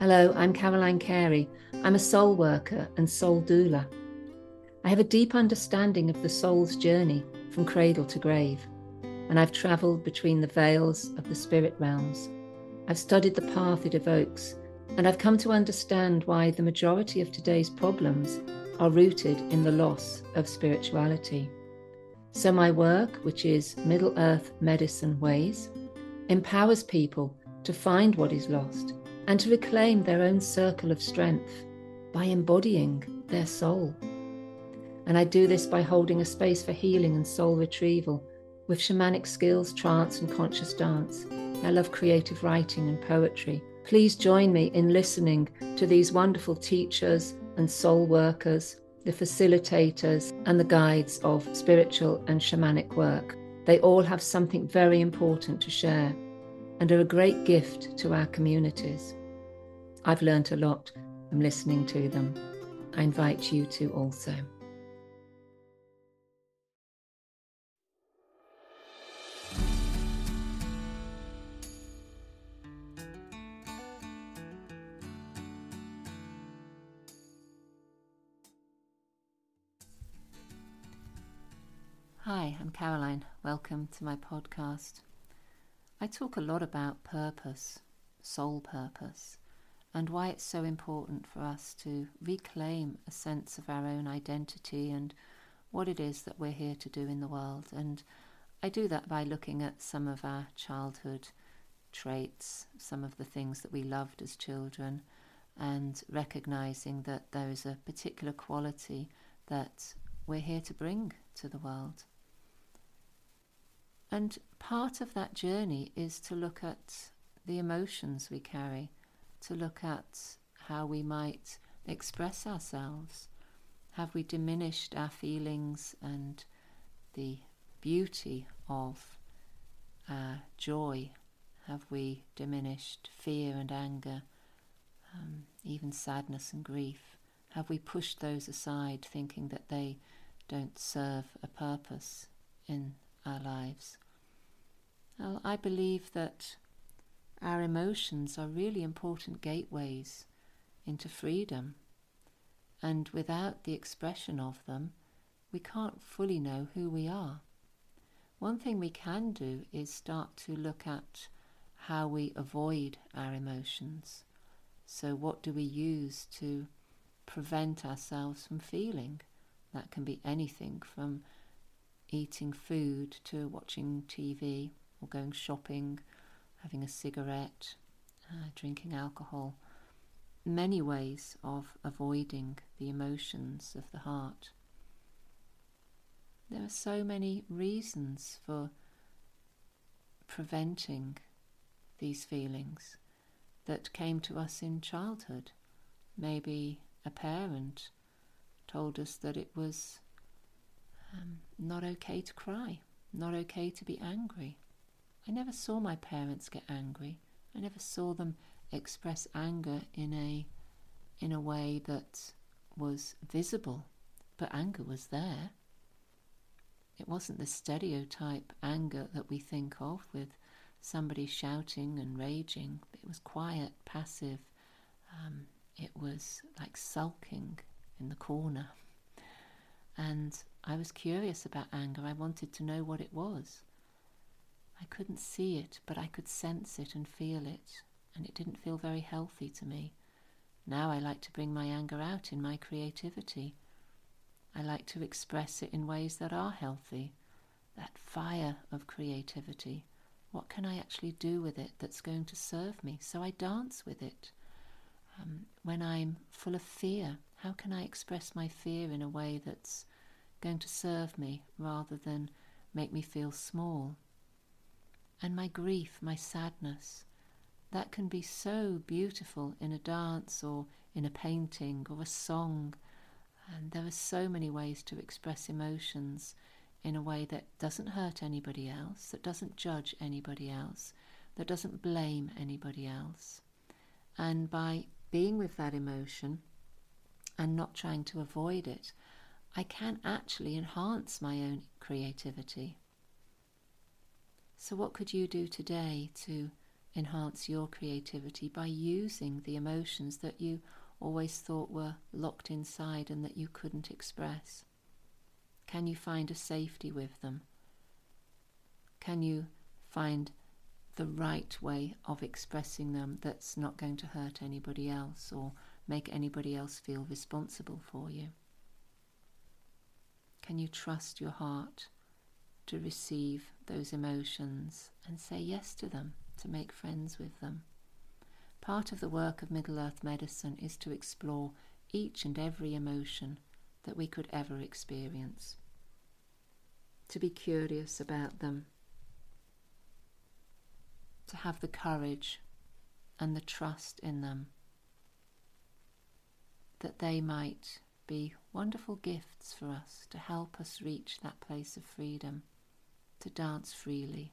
Hello, I'm Caroline Carey. I'm a soul worker and soul doula. I have a deep understanding of the soul's journey from cradle to grave, and I've travelled between the veils of the spirit realms. I've studied the path it evokes, and I've come to understand why the majority of today's problems are rooted in the loss of spirituality. So, my work, which is Middle Earth Medicine Ways, empowers people to find what is lost and to reclaim their own circle of strength by embodying their soul. And I do this by holding a space for healing and soul retrieval with shamanic skills, trance, and conscious dance. I love creative writing and poetry. Please join me in listening to these wonderful teachers and soul workers, the facilitators, and the guides of spiritual and shamanic work. They all have something very important to share and are a great gift to our communities. I've learnt a lot from listening to them. I invite you to also. Hi, I'm Caroline. Welcome to my podcast. I talk a lot about purpose, soul purpose, and why it's so important for us to reclaim a sense of our own identity and what it is that we're here to do in the world. And I do that by looking at some of our childhood traits, some of the things that we loved as children, and recognizing that there is a particular quality that we're here to bring to the world. And part of that journey is to look at the emotions we carry, to look at how we might express ourselves. Have we diminished our feelings and the beauty of our joy? Have we diminished fear and anger, um, even sadness and grief? Have we pushed those aside, thinking that they don't serve a purpose in our lives. Well, I believe that our emotions are really important gateways into freedom, and without the expression of them, we can't fully know who we are. One thing we can do is start to look at how we avoid our emotions. So, what do we use to prevent ourselves from feeling? That can be anything from eating food to watching TV or going shopping, having a cigarette, uh, drinking alcohol. Many ways of avoiding the emotions of the heart. There are so many reasons for preventing these feelings that came to us in childhood. Maybe a parent told us that it was um, not okay to cry, not okay to be angry. I never saw my parents get angry. I never saw them express anger in a in a way that was visible, but anger was there. It wasn't the stereotype anger that we think of with somebody shouting and raging. It was quiet, passive. Um, it was like sulking in the corner. And I was curious about anger. I wanted to know what it was. I couldn't see it, but I could sense it and feel it, and it didn't feel very healthy to me. Now I like to bring my anger out in my creativity. I like to express it in ways that are healthy. That fire of creativity. What can I actually do with it that's going to serve me? So I dance with it. Um, when I'm full of fear, how can I express my fear in a way that's going to serve me rather than make me feel small? And my grief, my sadness, that can be so beautiful in a dance or in a painting or a song. And there are so many ways to express emotions in a way that doesn't hurt anybody else, that doesn't judge anybody else, that doesn't blame anybody else. And by being with that emotion and not trying to avoid it, I can actually enhance my own creativity. So, what could you do today to enhance your creativity by using the emotions that you always thought were locked inside and that you couldn't express? Can you find a safety with them? Can you find the right way of expressing them that's not going to hurt anybody else or make anybody else feel responsible for you? Can you trust your heart to receive those emotions and say yes to them, to make friends with them? Part of the work of Middle Earth Medicine is to explore each and every emotion that we could ever experience, to be curious about them, to have the courage and the trust in them. That they might be wonderful gifts for us to help us reach that place of freedom, to dance freely.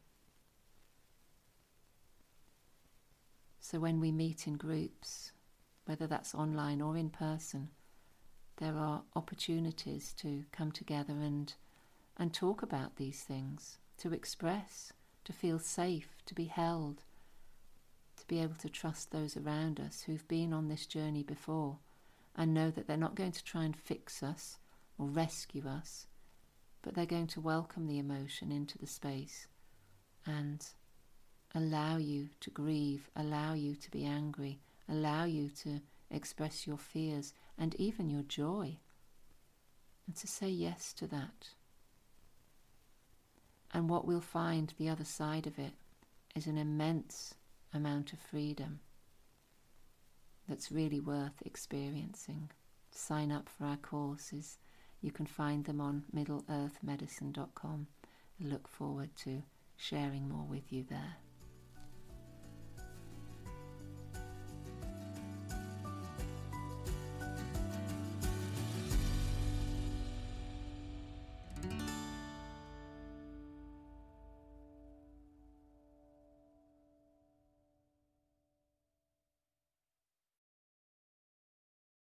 So when we meet in groups, whether that's online or in person, there are opportunities to come together and and talk about these things, to express, to feel safe, to be held, to be able to trust those around us who've been on this journey before and know that they're not going to try and fix us or rescue us, but they're going to welcome the emotion into the space and allow you to grieve, allow you to be angry, allow you to express your fears and even your joy, and to say yes to that. And what we'll find the other side of it is an immense amount of freedom that's really worth experiencing. Sign up for our courses. You can find them on middleearthmedicine.com. I look forward to sharing more with you there.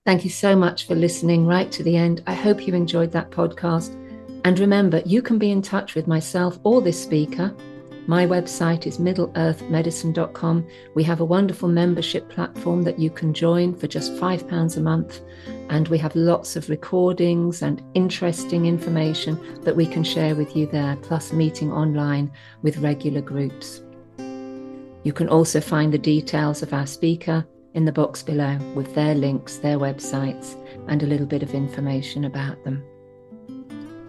Thank you so much for listening right to the end. I hope you enjoyed that podcast. And remember, you can be in touch with myself or this speaker. My website is middleearthmedicine.com. We have a wonderful membership platform that you can join for just £5 a month. And we have lots of recordings and interesting information that we can share with you there, plus meeting online with regular groups. You can also find the details of our speaker in the box below with their links, their websites, and a little bit of information about them.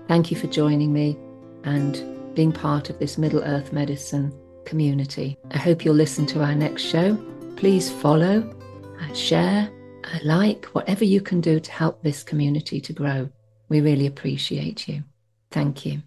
Thank you for joining me and being part of this Middle Earth Medicine community. I hope you'll listen to our next show. Please follow, uh, share, uh, like, whatever you can do to help this community to grow. We really appreciate you. Thank you.